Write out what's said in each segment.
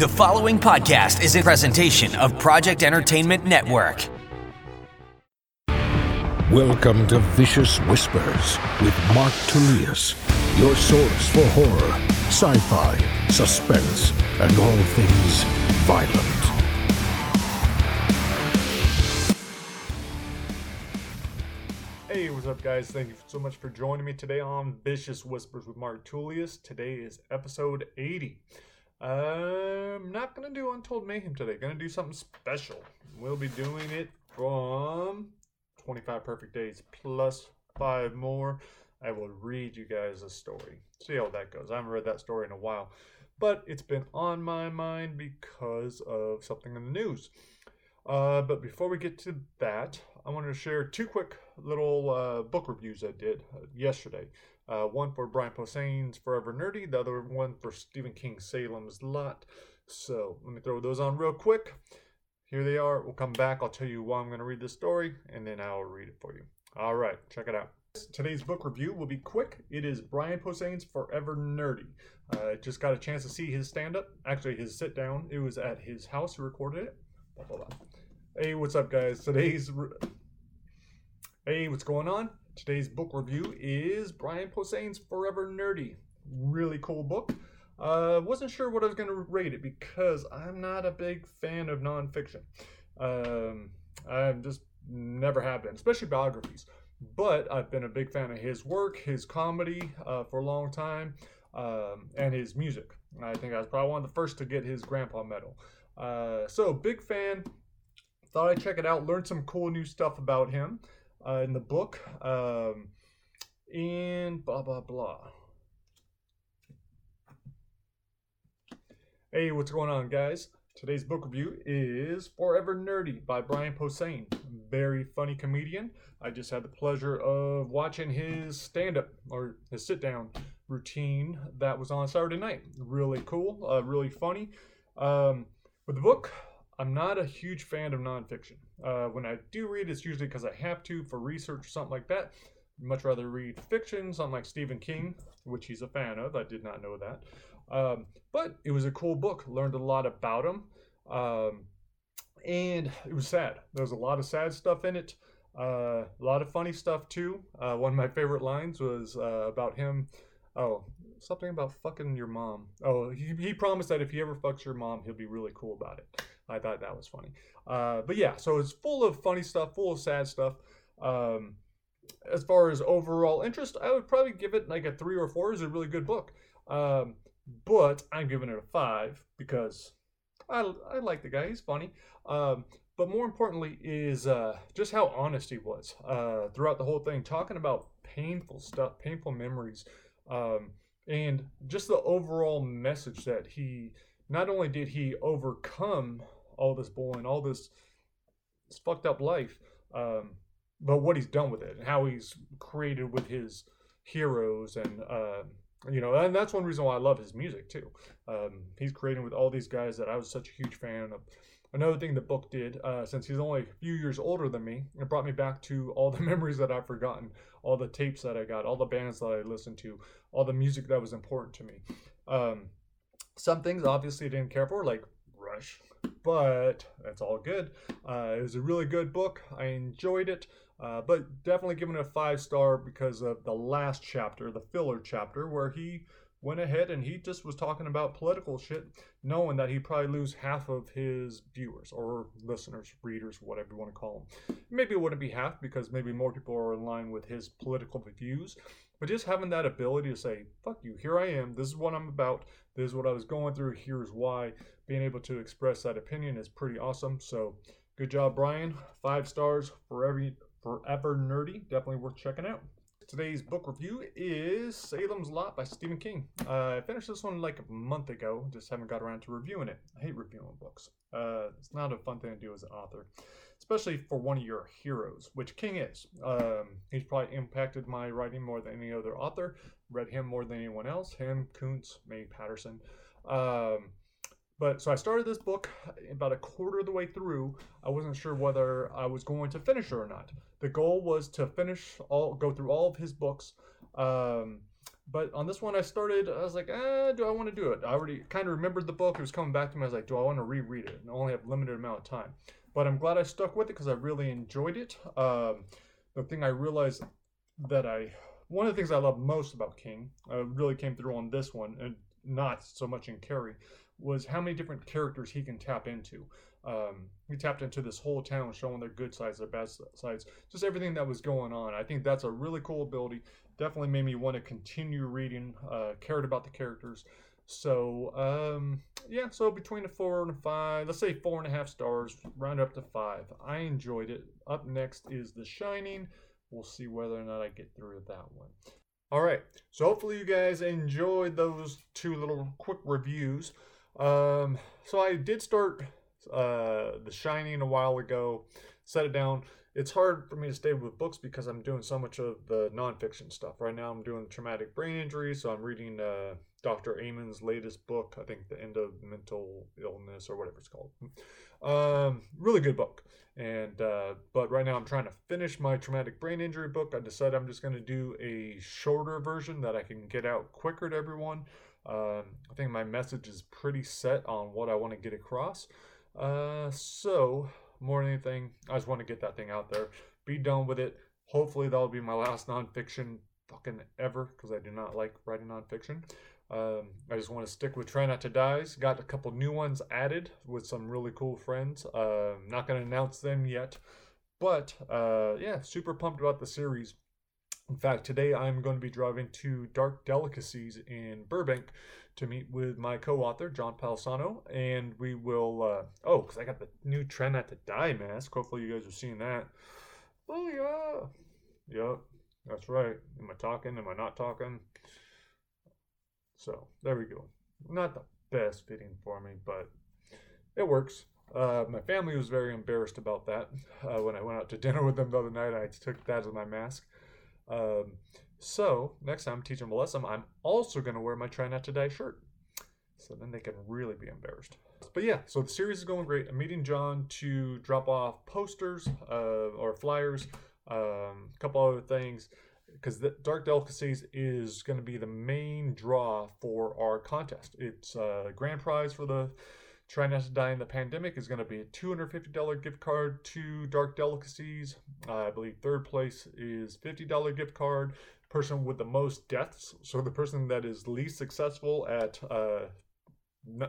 The following podcast is a presentation of Project Entertainment Network. Welcome to Vicious Whispers with Mark Tullius, your source for horror, sci fi, suspense, and all things violent. Hey, what's up, guys? Thank you so much for joining me today on Vicious Whispers with Mark Tullius. Today is episode 80. I'm not gonna do Untold Mayhem today. Gonna do something special. We'll be doing it from 25 Perfect Days plus five more. I will read you guys a story. See how that goes. I haven't read that story in a while, but it's been on my mind because of something in the news. Uh, but before we get to that, I wanted to share two quick little uh, book reviews I did uh, yesterday. Uh, one for Brian Posehn's Forever Nerdy, the other one for Stephen King's Salem's Lot. So let me throw those on real quick. Here they are. We'll come back. I'll tell you why I'm going to read this story, and then I'll read it for you. All right, check it out. Today's book review will be quick. It is Brian Posehn's Forever Nerdy. I just got a chance to see his stand up, actually, his sit down. It was at his house. He recorded it. Blah, blah, blah. Hey, what's up, guys? Today's. Re- hey, what's going on? Today's book review is Brian Posehn's Forever Nerdy. Really cool book. Uh, wasn't sure what I was going to rate it because I'm not a big fan of nonfiction. Um, I just never have been, especially biographies. But I've been a big fan of his work, his comedy uh, for a long time, um, and his music. I think I was probably one of the first to get his grandpa medal. Uh, so, big fan. Thought I'd check it out, learn some cool new stuff about him uh, in the book. Um, and blah, blah, blah. Hey, what's going on, guys? Today's book review is Forever Nerdy by Brian Posehn. Very funny comedian. I just had the pleasure of watching his stand up or his sit down routine that was on Saturday night. Really cool, uh, really funny. Um, with the book, I'm not a huge fan of nonfiction. Uh, when I do read, it's usually because I have to for research or something like that. I'd much rather read fiction, something like Stephen King, which he's a fan of. I did not know that. Um, but it was a cool book. Learned a lot about him. Um, and it was sad. There was a lot of sad stuff in it. Uh, a lot of funny stuff too. Uh, one of my favorite lines was uh, about him. Oh, something about fucking your mom. Oh, he, he promised that if he ever fucks your mom, he'll be really cool about it. I thought that was funny. Uh, but yeah, so it's full of funny stuff, full of sad stuff. Um, as far as overall interest, I would probably give it like a three or four. It's a really good book. Um, but I'm giving it a five because I, I like the guy. He's funny. Um, but more importantly is uh, just how honest he was uh, throughout the whole thing, talking about painful stuff, painful memories, um, and just the overall message that he not only did he overcome all this bullying, all this, this fucked up life, um, but what he's done with it and how he's created with his heroes and uh, you know and that's one reason why i love his music too. Um, he's creating with all these guys that i was such a huge fan of. Another thing the book did uh, since he's only a few years older than me it brought me back to all the memories that i've forgotten all the tapes that i got all the bands that i listened to all the music that was important to me. Um, some things obviously I didn't care for like rush but that's all good. Uh, it was a really good book. I enjoyed it uh, but definitely giving it a five star because of the last chapter, the filler chapter, where he went ahead and he just was talking about political shit, knowing that he'd probably lose half of his viewers or listeners, readers, whatever you want to call them. Maybe it wouldn't be half because maybe more people are in line with his political views. But just having that ability to say, fuck you, here I am, this is what I'm about, this is what I was going through, here's why, being able to express that opinion is pretty awesome. So, good job, Brian. Five stars for every Forever Nerdy. Definitely worth checking out. Today's book review is Salem's Lot by Stephen King. Uh, I finished this one like a month ago, just haven't got around to reviewing it. I hate reviewing books. Uh, it's not a fun thing to do as an author, especially for one of your heroes, which King is. Um, he's probably impacted my writing more than any other author. Read him more than anyone else. Him, Koontz, May Patterson. Um, but so I started this book about a quarter of the way through. I wasn't sure whether I was going to finish it or not. The goal was to finish all, go through all of his books um, but on this one, I started. I was like, eh, do I want to do it? I already kind of remembered the book. It was coming back to me. I was like, do I want to reread it? And I only have a limited amount of time. But I'm glad I stuck with it because I really enjoyed it. Um, the thing I realized that I one of the things I love most about King uh, really came through on this one, and not so much in Carrie, was how many different characters he can tap into. Um, he tapped into this whole town, showing their good sides, their bad sides, just everything that was going on. I think that's a really cool ability. Definitely made me want to continue reading. Uh, cared about the characters. So um, yeah, so between a four and a five, let's say four and a half stars, round up to five. I enjoyed it. Up next is The Shining. We'll see whether or not I get through that one. All right, so hopefully you guys enjoyed those two little quick reviews. Um, so I did start uh, The Shining a while ago, set it down. It's hard for me to stay with books because I'm doing so much of the nonfiction stuff. Right now, I'm doing traumatic brain injury, so I'm reading uh, Dr. Amen's latest book, I think The End of Mental Illness or whatever it's called. Um, really good book. And uh, but right now I'm trying to finish my traumatic brain injury book. I decided I'm just going to do a shorter version that I can get out quicker to everyone. Um, I think my message is pretty set on what I want to get across. Uh, so more than anything, I just want to get that thing out there, be done with it. Hopefully that'll be my last nonfiction fucking ever because I do not like writing nonfiction. Um, I just want to stick with Try Not to Dies. Got a couple new ones added with some really cool friends. Uh, not going to announce them yet. But uh, yeah, super pumped about the series. In fact, today I'm going to be driving to Dark Delicacies in Burbank to meet with my co-author John Palisano, and we will. Uh, oh, because I got the new Try Not to Die mask. Hopefully, you guys are seeing that. Oh yeah, yep, that's right. Am I talking? Am I not talking? So there we go. Not the best fitting for me, but it works. Uh, my family was very embarrassed about that uh, when I went out to dinner with them the other night. I took that as my mask. Um, so next time I'm teaching Melissa, I'm also going to wear my Try Not to Die shirt. So then they can really be embarrassed. But yeah, so the series is going great. I'm meeting John to drop off posters uh, or flyers, um, a couple other things because Dark Delicacies is going to be the main draw for our contest. It's a uh, grand prize for the Try Not to Die in the Pandemic is going to be a $250 gift card to Dark Delicacies. Uh, I believe third place is $50 gift card. Person with the most deaths, so the person that is least successful at uh,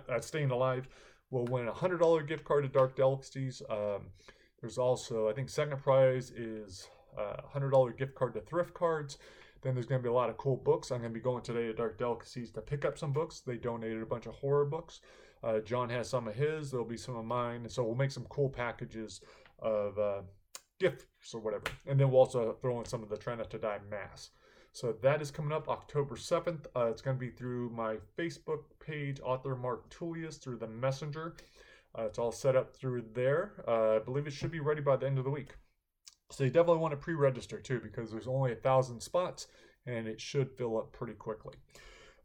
at staying alive, will win a hundred dollar gift card to Dark Delicacies. Um, there's also, I think, second prize is a $100 gift card to thrift cards. Then there's going to be a lot of cool books. I'm going to be going today to Dark Delicacies to pick up some books. They donated a bunch of horror books. Uh, John has some of his. There'll be some of mine. So we'll make some cool packages of uh, gifts or whatever. And then we'll also throw in some of the Try Not to Die mass. So that is coming up October 7th. Uh, it's going to be through my Facebook page, author Mark Tullius, through the Messenger. Uh, it's all set up through there. Uh, I believe it should be ready by the end of the week. So you definitely want to pre-register too because there's only a thousand spots and it should fill up pretty quickly.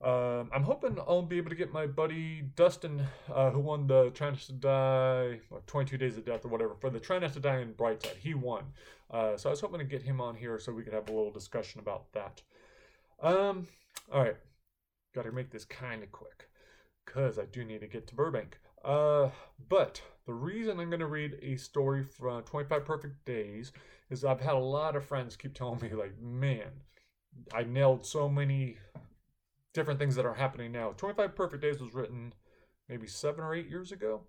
Um, I'm hoping I'll be able to get my buddy Dustin, uh, who won the Try Not to Die, 22 Days of Death or whatever, for the Try Not to Die in Brightside. He won. Uh, so I was hoping to get him on here so we could have a little discussion about that. Um, all right. Got to make this kind of quick because I do need to get to Burbank. Uh, but the reason I'm going to read a story from 25 Perfect Days is I've had a lot of friends keep telling me, like, man, I nailed so many different things that are happening now. 25 Perfect Days was written maybe seven or eight years ago.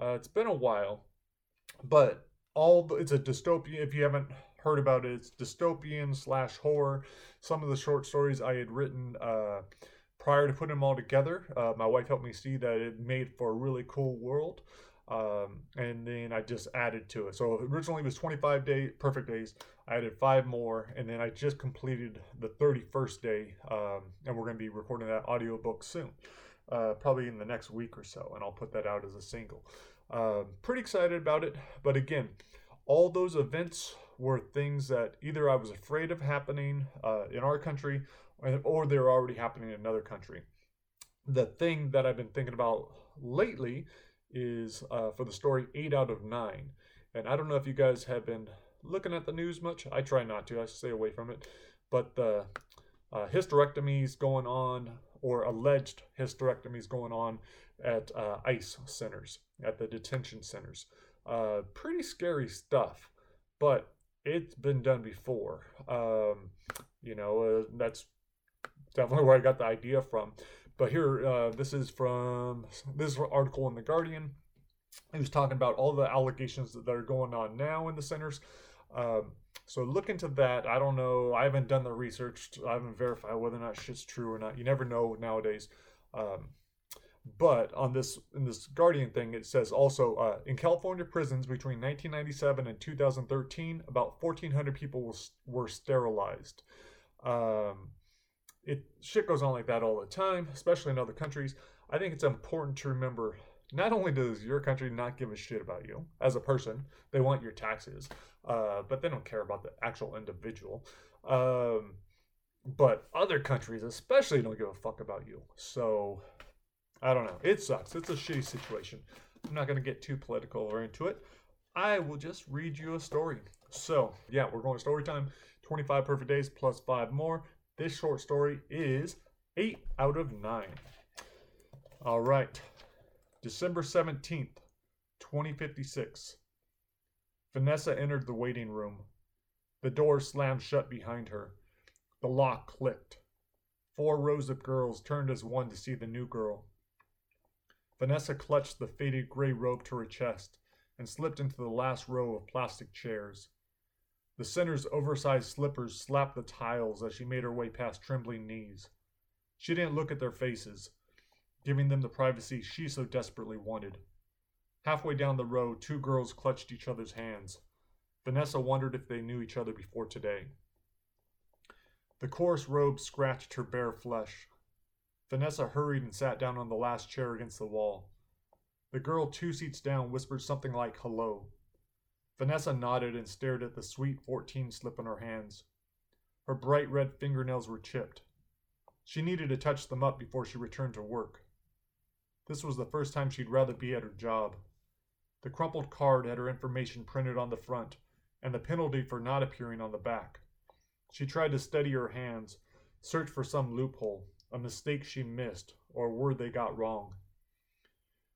Uh, it's been a while, but all it's a dystopian. If you haven't heard about it, it's dystopian slash horror. Some of the short stories I had written uh, prior to putting them all together, uh, my wife helped me see that it made for a really cool world. Um, and then I just added to it. So originally it was 25 day perfect days. I added five more, and then I just completed the 31st day, um, and we're going to be recording that audiobook soon, uh, probably in the next week or so, and I'll put that out as a single. Um, pretty excited about it, but again, all those events were things that either I was afraid of happening uh, in our country, or they're already happening in another country. The thing that I've been thinking about lately is uh, for the story 8 out of 9. And I don't know if you guys have been looking at the news much. I try not to, I stay away from it. But the uh, hysterectomies going on, or alleged hysterectomies going on at uh, ICE centers, at the detention centers. Uh, pretty scary stuff, but it's been done before. Um, you know, uh, that's definitely where I got the idea from. But here, uh, this is from this article in the Guardian. He was talking about all the allegations that are going on now in the centers. Um, so look into that. I don't know. I haven't done the research. I haven't verified whether or not shit's true or not. You never know nowadays. Um, but on this in this Guardian thing, it says also uh, in California prisons between 1997 and 2013, about 1,400 people was, were sterilized. Um, it shit goes on like that all the time, especially in other countries. I think it's important to remember. Not only does your country not give a shit about you as a person, they want your taxes, uh, but they don't care about the actual individual. Um, but other countries, especially, don't give a fuck about you. So I don't know. It sucks. It's a shitty situation. I'm not going to get too political or into it. I will just read you a story. So, yeah, we're going to story time. 25 perfect days plus five more. This short story is 8 out of 9. All right. December 17th, 2056. Vanessa entered the waiting room. The door slammed shut behind her. The lock clicked. Four rows of girls turned as one to see the new girl. Vanessa clutched the faded gray robe to her chest and slipped into the last row of plastic chairs. The center's oversized slippers slapped the tiles as she made her way past trembling knees. She didn't look at their faces, giving them the privacy she so desperately wanted. Halfway down the row, two girls clutched each other's hands. Vanessa wondered if they knew each other before today. The coarse robe scratched her bare flesh. Vanessa hurried and sat down on the last chair against the wall. The girl two seats down whispered something like hello. Vanessa nodded and stared at the sweet 14 slip in her hands. Her bright red fingernails were chipped. She needed to touch them up before she returned to work. This was the first time she'd rather be at her job. The crumpled card had her information printed on the front and the penalty for not appearing on the back. She tried to steady her hands, search for some loophole, a mistake she missed, or a word they got wrong.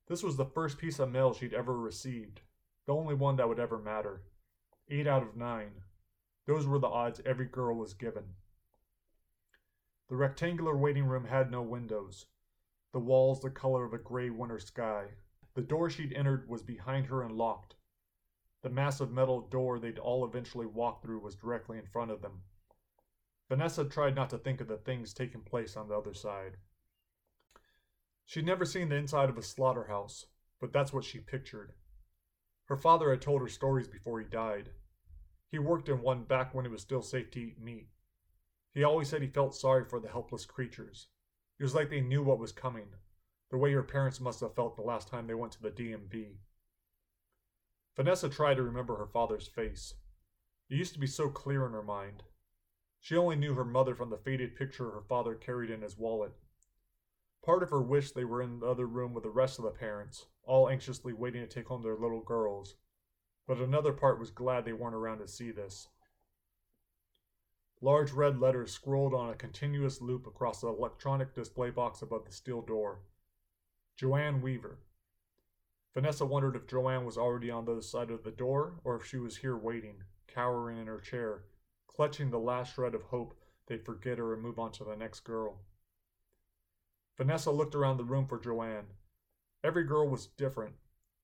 This was the first piece of mail she'd ever received, the only one that would ever matter. Eight out of nine. Those were the odds every girl was given. The rectangular waiting room had no windows, the walls the color of a gray winter sky. The door she'd entered was behind her and locked. The massive metal door they'd all eventually walk through was directly in front of them. Vanessa tried not to think of the things taking place on the other side. She'd never seen the inside of a slaughterhouse, but that's what she pictured. Her father had told her stories before he died. He worked in one back when it was still safe to eat meat. He always said he felt sorry for the helpless creatures. It was like they knew what was coming, the way her parents must have felt the last time they went to the DMV. Vanessa tried to remember her father's face. It used to be so clear in her mind. She only knew her mother from the faded picture her father carried in his wallet. Part of her wished they were in the other room with the rest of the parents, all anxiously waiting to take home their little girls. But another part was glad they weren't around to see this. Large red letters scrolled on a continuous loop across the electronic display box above the steel door. Joanne Weaver. Vanessa wondered if Joanne was already on the other side of the door or if she was here waiting, cowering in her chair, clutching the last shred of hope they'd forget her and move on to the next girl. Vanessa looked around the room for Joanne. Every girl was different,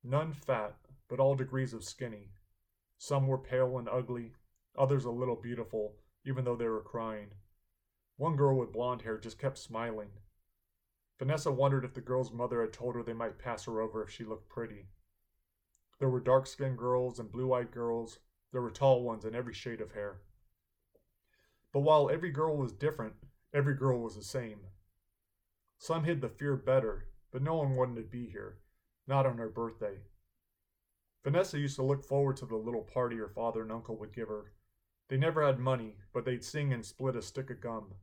none fat, but all degrees of skinny. Some were pale and ugly, others a little beautiful, even though they were crying. One girl with blonde hair just kept smiling. Vanessa wondered if the girl's mother had told her they might pass her over if she looked pretty. There were dark skinned girls and blue eyed girls. There were tall ones in every shade of hair. But while every girl was different, every girl was the same. Some hid the fear better, but no one wanted to be here, not on her birthday. Vanessa used to look forward to the little party her father and uncle would give her. They never had money, but they'd sing and split a stick of gum.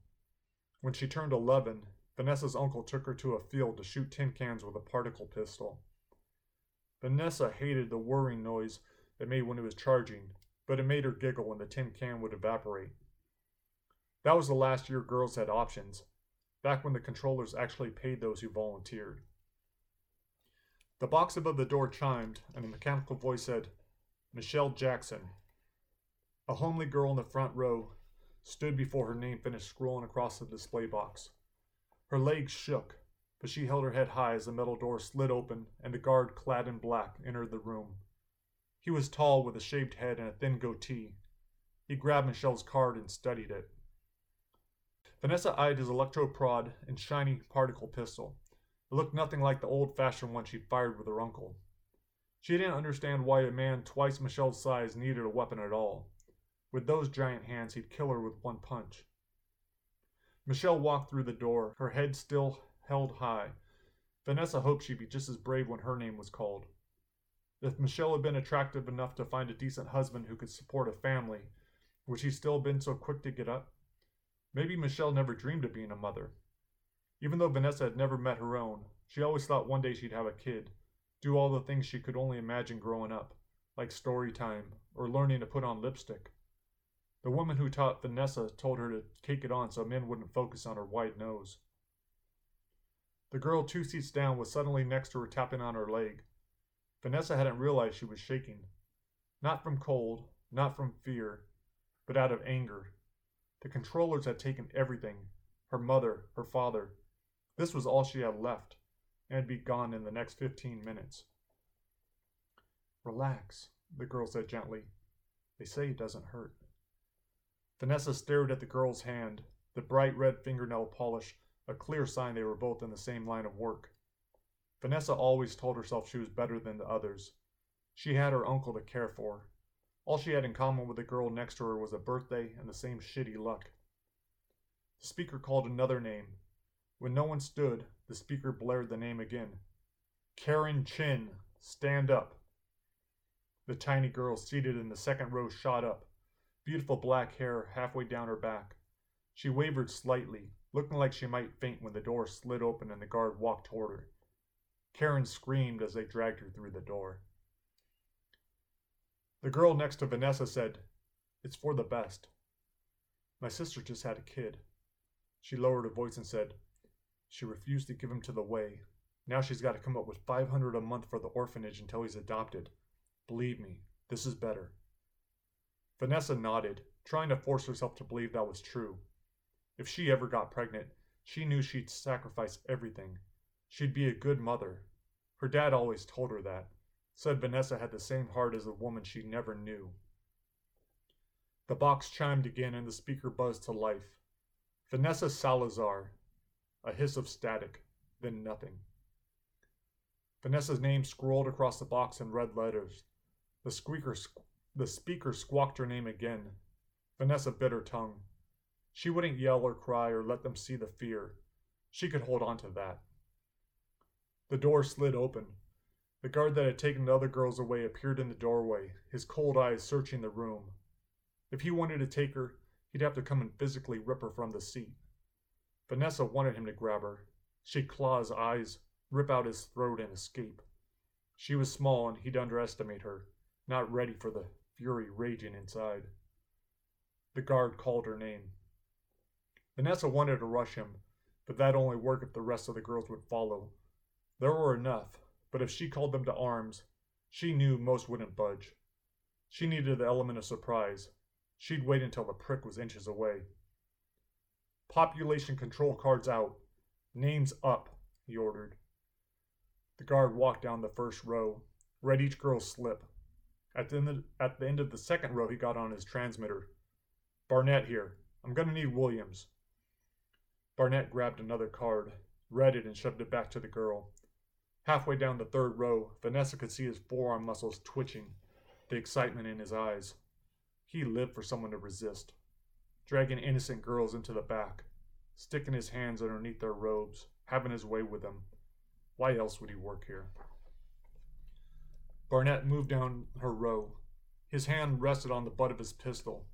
When she turned 11, Vanessa's uncle took her to a field to shoot tin cans with a particle pistol. Vanessa hated the whirring noise it made when it was charging, but it made her giggle when the tin can would evaporate. That was the last year girls had options, back when the controllers actually paid those who volunteered. The box above the door chimed, and a mechanical voice said, Michelle Jackson. A homely girl in the front row stood before her name finished scrolling across the display box. Her legs shook, but she held her head high as the metal door slid open and the guard clad in black entered the room. He was tall with a shaved head and a thin goatee. He grabbed Michelle's card and studied it. Vanessa eyed his electro prod and shiny particle pistol. It looked nothing like the old fashioned one she'd fired with her uncle. She didn't understand why a man twice Michelle's size needed a weapon at all. With those giant hands, he'd kill her with one punch. Michelle walked through the door, her head still held high. Vanessa hoped she'd be just as brave when her name was called. If Michelle had been attractive enough to find a decent husband who could support a family, would she still have been so quick to get up? Maybe Michelle never dreamed of being a mother. Even though Vanessa had never met her own, she always thought one day she'd have a kid, do all the things she could only imagine growing up, like story time or learning to put on lipstick. The woman who taught Vanessa told her to take it on so men wouldn't focus on her wide nose. The girl two seats down was suddenly next to her tapping on her leg. Vanessa hadn't realized she was shaking. Not from cold, not from fear, but out of anger the controllers had taken everything her mother, her father. This was all she had left, and be gone in the next 15 minutes. Relax, the girl said gently. They say it doesn't hurt. Vanessa stared at the girl's hand, the bright red fingernail polish, a clear sign they were both in the same line of work. Vanessa always told herself she was better than the others. She had her uncle to care for, all she had in common with the girl next to her was a birthday and the same shitty luck. The speaker called another name. When no one stood, the speaker blared the name again. Karen Chin, stand up. The tiny girl seated in the second row shot up, beautiful black hair halfway down her back. She wavered slightly, looking like she might faint when the door slid open and the guard walked toward her. Karen screamed as they dragged her through the door. The girl next to Vanessa said, It's for the best. My sister just had a kid. She lowered her voice and said, She refused to give him to the way. Now she's got to come up with 500 a month for the orphanage until he's adopted. Believe me, this is better. Vanessa nodded, trying to force herself to believe that was true. If she ever got pregnant, she knew she'd sacrifice everything. She'd be a good mother. Her dad always told her that said Vanessa had the same heart as a woman she never knew. The box chimed again and the speaker buzzed to life. Vanessa Salazar. A hiss of static, then nothing. Vanessa's name scrolled across the box in red letters. The, squeaker, the speaker squawked her name again. Vanessa bit her tongue. She wouldn't yell or cry or let them see the fear. She could hold on to that. The door slid open. The guard that had taken the other girls away appeared in the doorway, his cold eyes searching the room. If he wanted to take her, he'd have to come and physically rip her from the seat. Vanessa wanted him to grab her. She'd claw his eyes, rip out his throat, and escape. She was small and he'd underestimate her, not ready for the fury raging inside. The guard called her name. Vanessa wanted to rush him, but that only worked if the rest of the girls would follow. There were enough, but if she called them to arms, she knew most wouldn't budge. She needed the element of surprise. She'd wait until the prick was inches away. Population control cards out. Names up, he ordered. The guard walked down the first row, read each girl's slip. At the, end, at the end of the second row, he got on his transmitter. Barnett here. I'm gonna need Williams. Barnett grabbed another card, read it, and shoved it back to the girl. Halfway down the third row, Vanessa could see his forearm muscles twitching, the excitement in his eyes. He lived for someone to resist, dragging innocent girls into the back, sticking his hands underneath their robes, having his way with them. Why else would he work here? Barnett moved down her row. His hand rested on the butt of his pistol.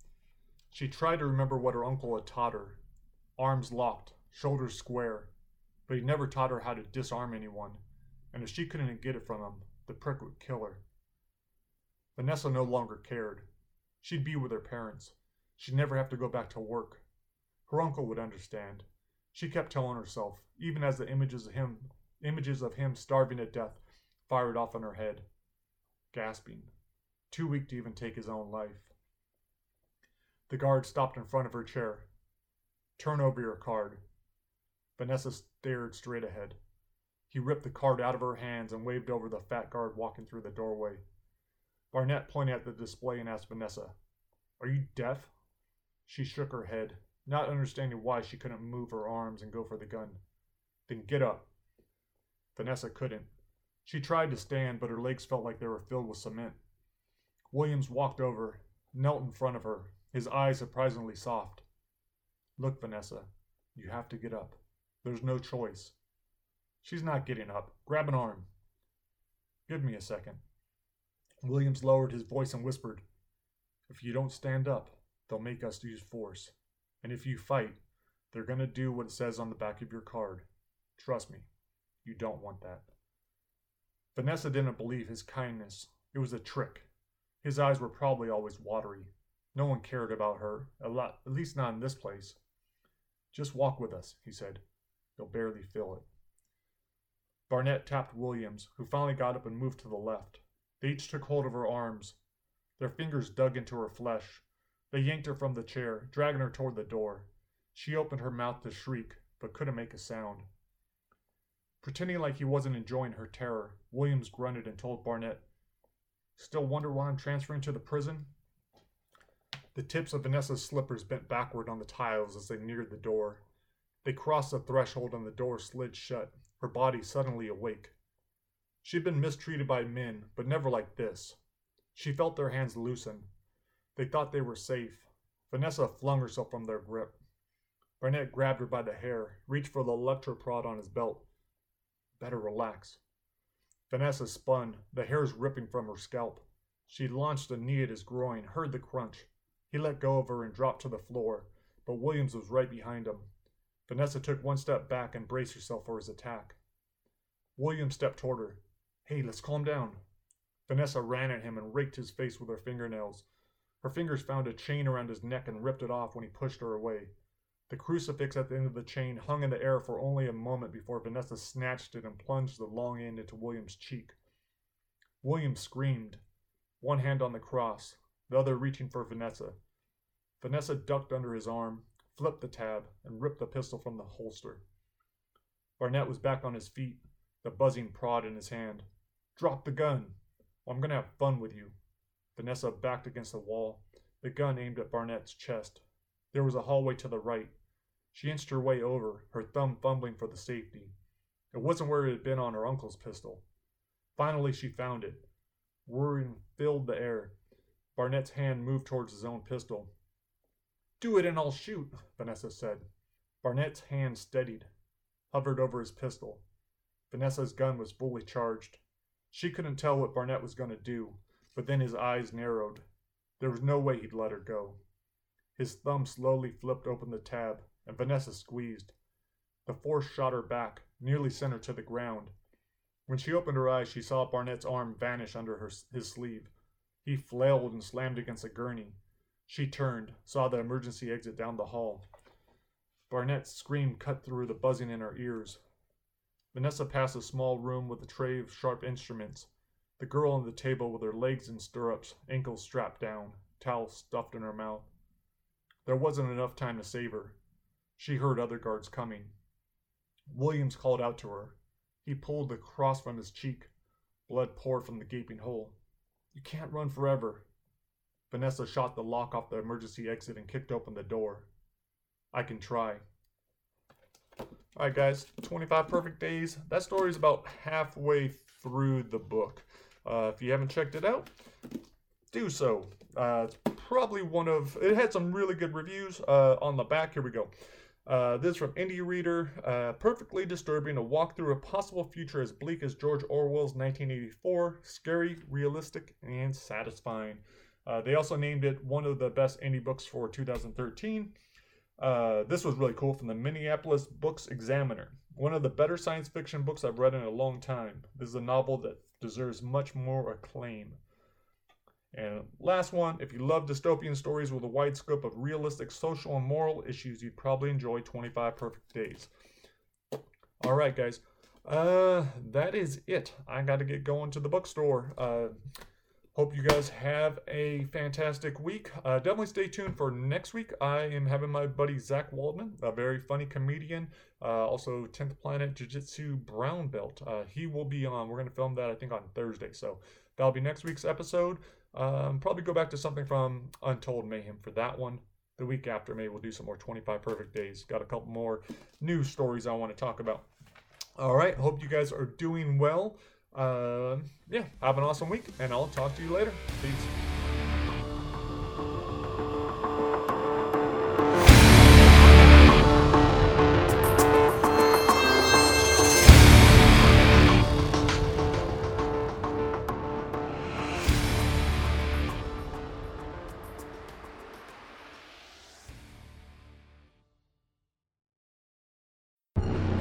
She tried to remember what her uncle had taught her arms locked, shoulders square, but he never taught her how to disarm anyone and if she couldn't get it from him, the prick would kill her. Vanessa no longer cared. She'd be with her parents. She'd never have to go back to work. Her uncle would understand. She kept telling herself, even as the images of him images of him starving to death fired off in her head. Gasping, too weak to even take his own life. The guard stopped in front of her chair. Turn over your card. Vanessa stared straight ahead. He ripped the card out of her hands and waved over the fat guard walking through the doorway. Barnett pointed at the display and asked Vanessa, Are you deaf? She shook her head, not understanding why she couldn't move her arms and go for the gun. Then get up. Vanessa couldn't. She tried to stand, but her legs felt like they were filled with cement. Williams walked over, knelt in front of her, his eyes surprisingly soft. Look, Vanessa, you have to get up. There's no choice. She's not getting up. Grab an arm. Give me a second. Williams lowered his voice and whispered, If you don't stand up, they'll make us use force. And if you fight, they're going to do what it says on the back of your card. Trust me, you don't want that. Vanessa didn't believe his kindness. It was a trick. His eyes were probably always watery. No one cared about her, a lot, at least not in this place. Just walk with us, he said. You'll barely feel it. Barnett tapped Williams, who finally got up and moved to the left. They each took hold of her arms. Their fingers dug into her flesh. They yanked her from the chair, dragging her toward the door. She opened her mouth to shriek, but couldn't make a sound. Pretending like he wasn't enjoying her terror, Williams grunted and told Barnett, Still wonder why I'm transferring to the prison? The tips of Vanessa's slippers bent backward on the tiles as they neared the door. They crossed the threshold and the door slid shut, her body suddenly awake. She'd been mistreated by men, but never like this. She felt their hands loosen. They thought they were safe. Vanessa flung herself from their grip. Barnett grabbed her by the hair, reached for the electroprod on his belt. Better relax. Vanessa spun, the hairs ripping from her scalp. She launched a knee at his groin, heard the crunch. He let go of her and dropped to the floor, but Williams was right behind him. Vanessa took one step back and braced herself for his attack. William stepped toward her. Hey, let's calm down. Vanessa ran at him and raked his face with her fingernails. Her fingers found a chain around his neck and ripped it off when he pushed her away. The crucifix at the end of the chain hung in the air for only a moment before Vanessa snatched it and plunged the long end into William's cheek. William screamed, one hand on the cross, the other reaching for Vanessa. Vanessa ducked under his arm, flipped the tab, and ripped the pistol from the holster. Barnett was back on his feet, the buzzing prod in his hand. Drop the gun! I'm gonna have fun with you. Vanessa backed against the wall, the gun aimed at Barnett's chest. There was a hallway to the right. She inched her way over, her thumb fumbling for the safety. It wasn't where it had been on her uncle's pistol. Finally, she found it. Whirring filled the air. Barnett's hand moved towards his own pistol. Do it and I'll shoot, Vanessa said. Barnett's hand steadied, hovered over his pistol. Vanessa's gun was fully charged. She couldn't tell what Barnett was going to do, but then his eyes narrowed. There was no way he'd let her go. His thumb slowly flipped open the tab, and Vanessa squeezed. The force shot her back, nearly sent her to the ground. When she opened her eyes, she saw Barnett's arm vanish under her, his sleeve. He flailed and slammed against a gurney. She turned, saw the emergency exit down the hall. Barnett's scream cut through the buzzing in her ears. Vanessa passed a small room with a tray of sharp instruments. The girl on the table with her legs in stirrups, ankles strapped down, towel stuffed in her mouth. There wasn't enough time to save her. She heard other guards coming. Williams called out to her. He pulled the cross from his cheek. Blood poured from the gaping hole. You can't run forever. Vanessa shot the lock off the emergency exit and kicked open the door. I can try. Alright, guys, 25 Perfect Days. That story is about halfway through the book. Uh, if you haven't checked it out, do so. Uh, it's probably one of, it had some really good reviews uh, on the back. Here we go. Uh, this from Indie Reader. Uh, perfectly disturbing, a walk through a possible future as bleak as George Orwell's 1984. Scary, realistic, and satisfying. Uh, they also named it one of the best indie books for 2013. Uh, this was really cool from the Minneapolis Books Examiner. One of the better science fiction books I've read in a long time. This is a novel that deserves much more acclaim. And last one, if you love dystopian stories with a wide scope of realistic social and moral issues, you'd probably enjoy 25 Perfect Days. All right, guys. Uh, that is it. I got to get going to the bookstore. Uh, hope you guys have a fantastic week. Uh, definitely stay tuned for next week. I am having my buddy Zach Waldman, a very funny comedian, uh, also 10th Planet Jiu Jitsu brown belt. Uh, he will be on. We're going to film that, I think, on Thursday. So that'll be next week's episode. Um, probably go back to something from Untold Mayhem for that one. The week after, maybe we'll do some more 25 Perfect Days. Got a couple more news stories I want to talk about. All right. Hope you guys are doing well. Uh, yeah. Have an awesome week, and I'll talk to you later. Peace.